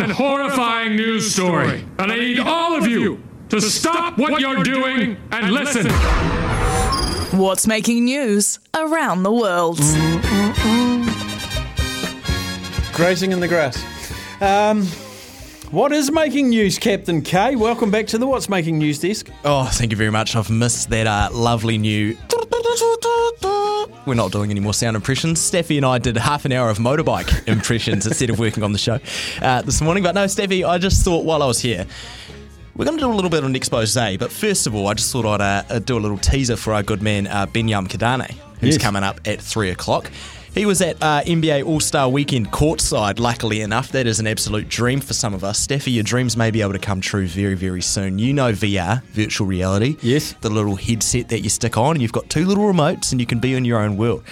and horrifying news story, and I need all of you to stop what you're doing and listen. What's making news around the world? Grazing in the grass. Um, what is making news, Captain K? Welcome back to the What's Making News desk. Oh, thank you very much. I've missed that uh, lovely new. We're not doing any more sound impressions. Steffi and I did half an hour of motorbike impressions instead of working on the show uh, this morning. But no, Steffi, I just thought while I was here, we're going to do a little bit of an expose. But first of all, I just thought I'd uh, do a little teaser for our good man, uh, Benyam Kidane, who's Yes. coming up at three o'clock. He was at uh, NBA All Star Weekend courtside, luckily enough. That is an absolute dream for some of us. Steffi, your dreams may be able to come true very, very soon. You know VR, virtual reality. Yes. The little headset that you stick on, and you've got two little remotes, and you can be in your own world.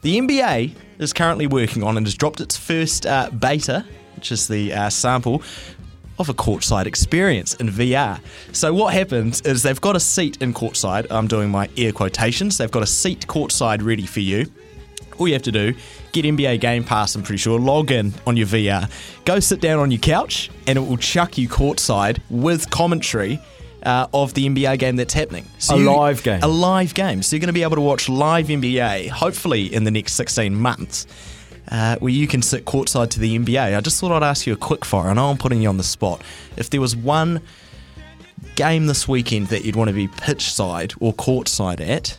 The NBA is currently working on and has dropped its first uh, beta, which is the uh, sample of a courtside experience in VR. So what happens is they've got a seat in courtside. I'm doing my air quotations. They've got a seat courtside ready for you. All you have to do, get NBA Game Pass, I'm pretty sure, log in on your VR, go sit down on your couch, and it will chuck you courtside with commentary uh, of the NBA game that's happening. So A you- live game. A live game. So you're going to be able to watch live NBA, hopefully in the next 16 months, uh, where you can sit courtside to the NBA. I just thought I'd ask you a quick fire. I know I'm putting you on the spot. If there was one game this weekend that you'd want to be pitch side or courtside at,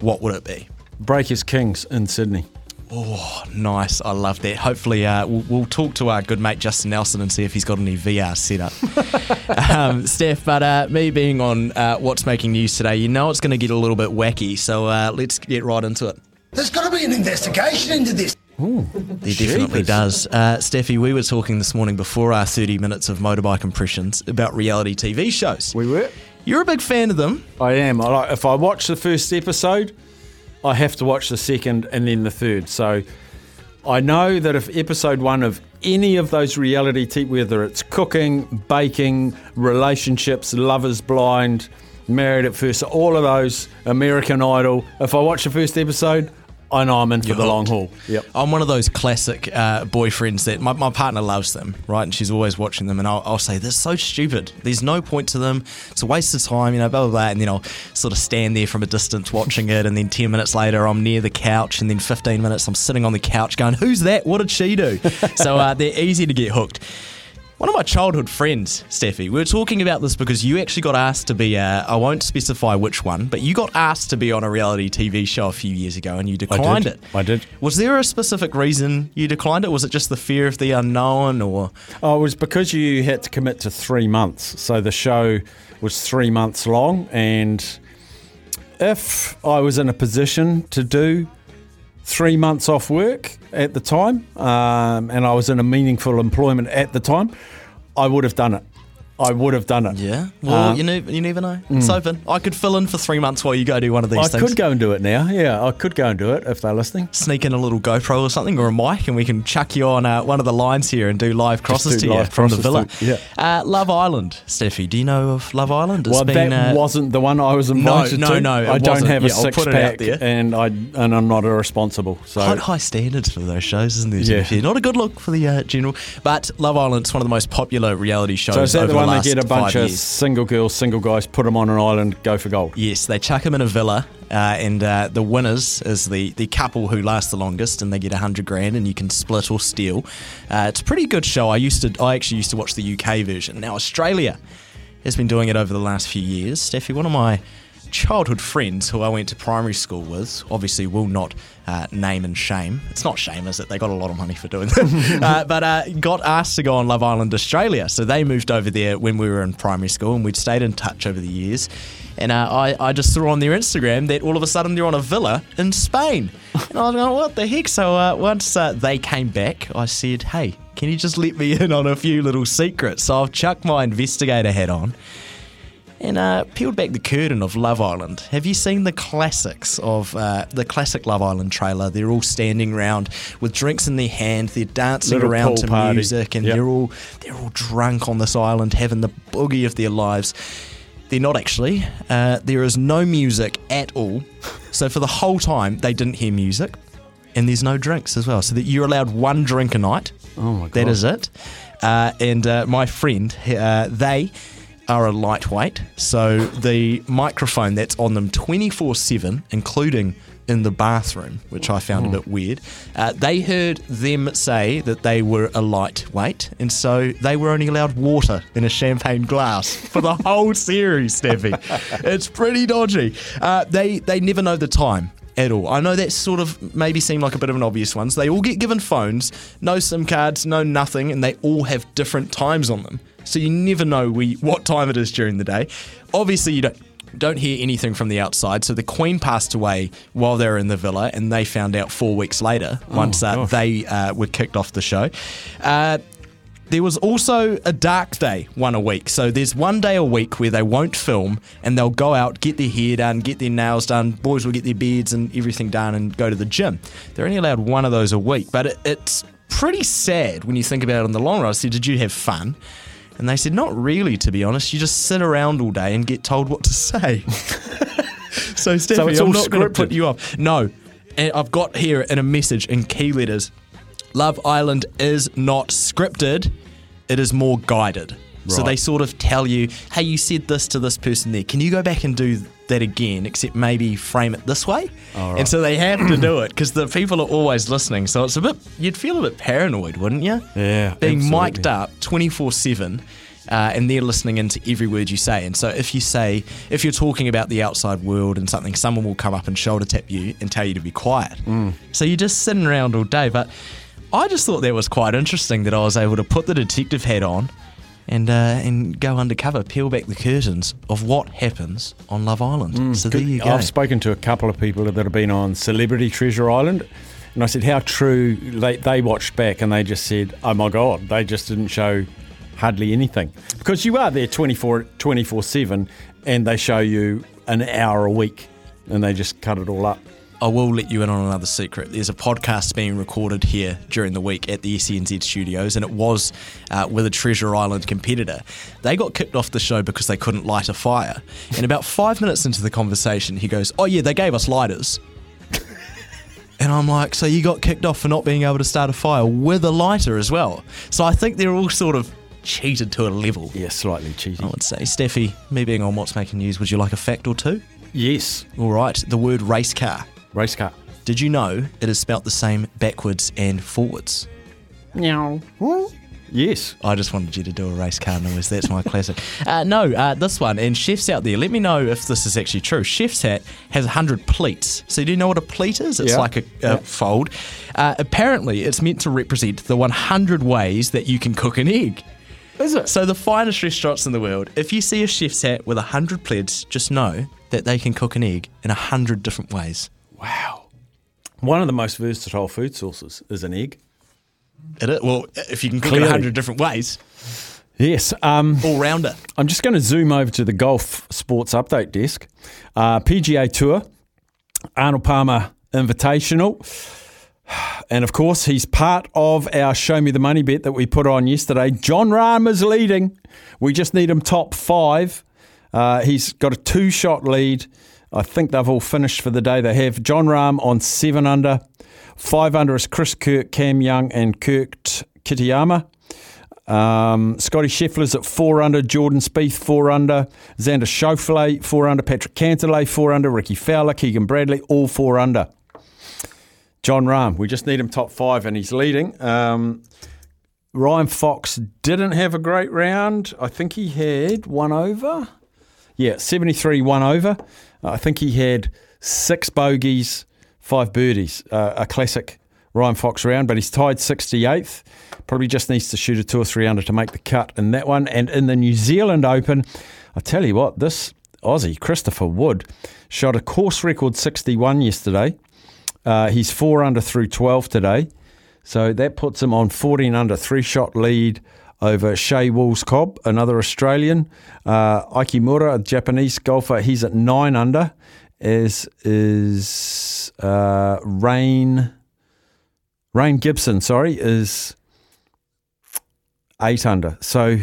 what would it be? Breakers Kings in Sydney. Oh, nice. I love that. Hopefully, uh, we'll, we'll talk to our good mate Justin Nelson and see if he's got any VR set up. um, Steph, but uh, me being on uh, What's Making News today, you know it's going to get a little bit wacky, so uh, let's get right into it. There's got to be an investigation into this. There definitely does. Uh, Steffi, we were talking this morning before our 30 minutes of motorbike impressions about reality TV shows. We were. You're a big fan of them. I am. I like, if I watch the first episode, I have to watch the second and then the third. So I know that if episode one of any of those reality TV, whether it's cooking, baking, relationships, Love is Blind, married at first, all of those, American Idol, if I watch the first episode, I know I'm in for You're the long haul. Yep. I'm one of those classic uh, boyfriends that my, my partner loves them, right? And she's always watching them. And I'll, I'll say, they're so stupid. There's no point to them. It's a waste of time, you know, blah, blah, blah. And then I'll sort of stand there from a distance watching it. And then 10 minutes later, I'm near the couch. And then 15 minutes, I'm sitting on the couch going, who's that? What did she do? so uh, they're easy to get hooked. One of my childhood friends, Steffi, we were talking about this because you actually got asked to be, uh, I won't specify which one, but you got asked to be on a reality TV show a few years ago and you declined did. it. I did. Was there a specific reason you declined it? Was it just the fear of the unknown or? Oh, it was because you had to commit to three months. So the show was three months long. And if I was in a position to do three months off work at the time um, and I was in a meaningful employment at the time, I would have done it. I would have done it. Yeah. Well, Uh, you, never, you never know. It's open. I could fill in for three months while you go do one of these things. I things. could go and do it now. Yeah, I could go and do it if they're listening. Sneak in a little GoPro or something or a mic, and we can chuck you on uh, one of the lines here and do live crosses do to you live from the villa. to- yeah. Uh, Love Island, Steffi. Do you know of Love Island? It's well, been, that uh, wasn't the one I was invited no, to. no, it I don't wasn't. have a Yeah, six put it out pack, there. and I and I'm not irresponsible. So Quite high standards for those shows, isn't there? Yeah. Not a good look for the uh, general. But Love Island's one of the most popular reality shows So is the one the they get a bunch of years. single girls, single guys, put them on an island, go for gold? Yes, they chuck them in a villa, uh, and uh, the winners is the, the couple who last the longest, and they get a hundred grand, and you can split or steal. Uh, it's a pretty good show. I used to, I actually used to watch the UK version. Now Australia has been doing it over the last few years. Steffi, one of my childhood friends who I went to primary school with, obviously will not uh, name and shame. It's not shame, is it? They got a lot of money for doing that. uh, but uh, got asked to go on Love Island Australia. So they moved over there when we were in primary school and we'd stayed in touch over the years. And uh, I, I just saw on their Instagram that all of a sudden they're on a villa in Spain. And I was going, what the heck? So uh, once uh, they came back, I said, hey, Can you just let me in on a few little secrets? So I've chucked my investigator hat on and uh, peeled back the curtain of Love Island. Have you seen the classics of uh, the classic Love Island trailer? They're all standing around with drinks in their hand. They're dancing Little around to party. music, and Yep. they're all they're all drunk on this island, having the boogie of their lives. They're not actually. Uh, there is no music at all. So for the whole time, they didn't hear music, and there's no drinks as well. So that you're allowed one drink a night. Oh my God. is it. Uh, and uh, my friend, uh, they are a lightweight. So the microphone that's on them 24 7, including in the bathroom, which I found a bit weird, uh, they heard them say that they were a lightweight. And so they were only allowed water in a champagne glass for the whole series, Steffi. it's pretty dodgy. Uh, they, they never know the time at all. I know that sort of maybe seem like a bit of an obvious one. So they all get given phones, no SIM cards, no nothing, and they all have different times on them. So you never know we, what time it is during the day. Obviously, you don't don't hear anything from the outside. So the Queen passed away while they were in the villa, and they found out four weeks later once uh, they uh, were kicked off the show. Uh, there was also a dark day one a week. So there's one day a week where they won't film and they'll go out, get their hair done, get their nails done. Boys will get their beards and everything done and go to the gym. They're only allowed one of those a week, but it, it's pretty sad when you think about it in the long run. I said, Did you have fun? And they said, Not really, to be honest. You just sit around all day and get told what to say. so, Stephanie, it's I'm all not going to put you off. No. And I've got here in a message in key letters Love Island is not scripted, it is more guided. So they sort of tell you, hey, you said this to this person there. Can you go back and do that again, except maybe frame it this way? And so they have to do it because the people are always listening. So it's a bit, you'd feel a bit paranoid, wouldn't you? Yeah, Being absolutely. mic'd up 24 7. Uh, and they're listening into every word you say. And so, if you say, if you're talking about the outside world and something, someone will come up and shoulder tap you and tell you to be quiet. Mm. So, you're just sitting around all day. But I just thought that was quite interesting that I was able to put the detective hat on and uh, and go undercover, peel back the curtains of what happens on Love Island. so, there you go. I've spoken to a couple of people that have been on Celebrity Treasure Island, and I said how true they they watched back, and they just said, "Oh my god, they just didn't show hardly anything because you are there 24 24 seven, and they show you an hour a week, and they just cut it all up." I will let you in on another secret. There's a podcast being recorded here during the week at the SENZ studios, and it was uh, with a Treasure Island competitor. They got kicked off the show because they couldn't light a fire. And about five minutes into the conversation, he goes, Oh, yeah, they gave us lighters. and I'm like, So you got kicked off for not being able to start a fire with a lighter as well? So I think they're all sort of cheated to a level. Yeah, slightly cheated. I would say, Steffi, me being on What's Making News, would you like a fact or two? Yes, All right, the word race car. Race car. Did you know it is spelt the same backwards and forwards? No. Yes. I just wanted you to do a race car noise. That's my classic. Uh, no, uh, this one. And chefs out there, let me know if this is actually true. Chef's hat has 100 pleats. So do you know what a pleat is? It's Yeah. like a, a fold. Uh, apparently, it's meant to represent the 100 ways that you can cook an egg. Is it? So the finest restaurants in the world, if you see a chef's hat with 100 pleats, just know that they can cook an egg in 100 different ways. Wow. One of the most versatile food sources is an egg. It is, well, if you can cook it 100 different ways, Yes. Um, all rounder. I'm just going to zoom over to the golf sports update desk. Uh, PGA Tour, Arnold Palmer Invitational. And of course, he's part of our Show Me the Money bet that we put on yesterday. Jon Rahm is leading. We just need him top five. Uh, he's got a two shot lead. I think they've all finished for the day. They have Jon Rahm on seven under. Five under is Chris Kirk, Cam Young, and Kurt Kitayama. Um, Scotty Scheffler's at four under, Jordan Spieth four under, Xander Schauffele four under, Patrick Cantlay four under, Rickie Fowler, Keegan Bradley all four under. Jon Rahm, we just need him top five, and he's leading. Um, Ryan Fox didn't have a great round. I think he had one over. Yeah, 73 one over. I think he had six bogeys, five birdies. Uh, a classic Ryan Fox round, but he's tied 68th. Probably just needs to shoot a two or three under to make the cut in that one. And in the New Zealand Open, I tell you what, this Aussie, Christopher Wood, shot a course record 61 yesterday. Uh, he's four under through 12 today. So that puts him on 14 under, three shot lead over Shae Wools-Cobb, another Australian. Uh, Aikimura, a Japanese golfer, he's at nine under, as is uh, Rhein. Rhein Gibson, sorry, is eight under. So,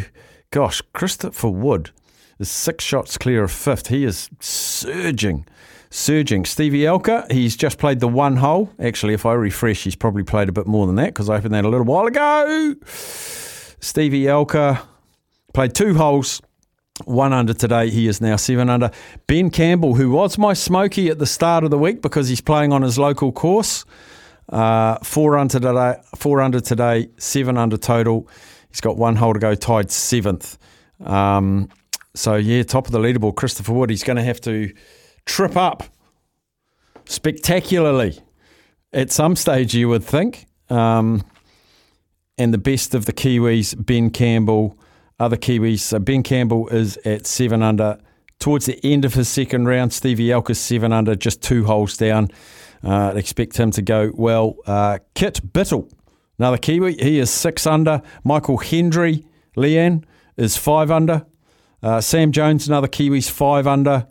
gosh, Christopher Wood is six shots clear of fifth. He is surging, surging. Steve Alker, he's just played the one hole. Actually, if I refresh, he's probably played a bit more than that because I opened that a little while ago. Steve Alker played two holes. One under today, he is now seven under. Ben Campbell, who was my smoky at the start of the week because he's playing on his local course, uh, four under today, four under today, seven under total. He's got one hole to go, tied seventh. Um, so yeah, top of the leaderboard, Christopher Wood. He's going to have to trip up spectacularly at some stage, you would think. Um, and the best of the Kiwis, Ben Campbell, other Kiwis. So Ben Campbell is at seven under. Towards the end of his second round, Steve Alker's seven under, just two holes down. Uh, expect him to go well. Uh, Kit Bittle, another Kiwi, he is six under. Michael Hendry, Leanne, is five under. Uh, Sam Jones, another Kiwis, five under.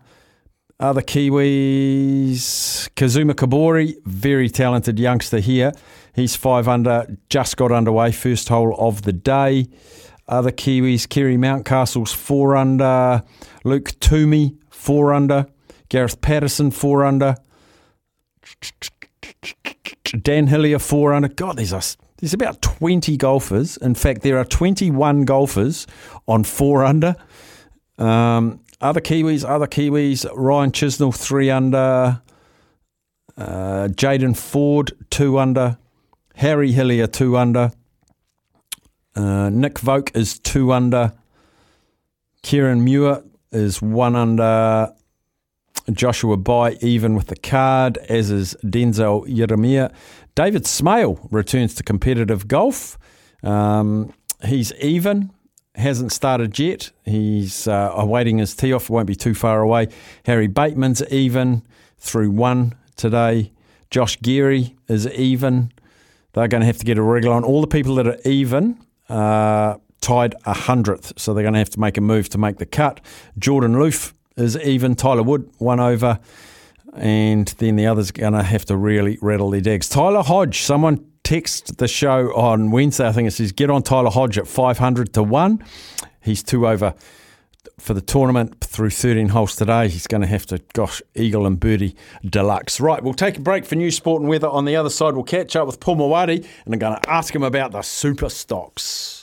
Other Kiwis, Kazuma Kobori, very talented youngster here. He's five under, just got underway, first hole of the day. Other Kiwis, Kerry Mountcastle's four under, Luke Toomey, four under, Gareth Paddison, four under, Dan Hillier, four under. God, there's, a, there's about 20 golfers. In fact, there are 21 golfers on four under. Um, other Kiwis, other Kiwis, Ryan Chisnall, three under, uh, Jayden Ford, two under, Harry Hillier, two under, uh, Nick Voke is two under, Kieran Muir is one under, Joshua By even with the card, as is Denzel Ieremia. David Smail returns to competitive golf. Um, he's even hasn't started yet. He's uh, awaiting his tee off. Won't be too far away. Harry Bateman's even through one today. Josh Geary is even. They're going to have to get a regular on. All the people that are even uh, tied a hundredth, so they're going to have to make a move to make the cut. Jordan Loof is even. Tyler Wood one over. And then the others are going to have to really rattle their dags. Tyler Hodge, someone text the show on Wednesday. I think it says get on Tyler Hodge at 500 to 1. He's two over for the tournament through 13 holes today. He's going to have to, gosh, Eagle and Birdie deluxe. Right, we'll take a break for news, sport, and weather. On the other side, we'll catch up with Paul Mawadi and I'm going to ask him about the super stocks.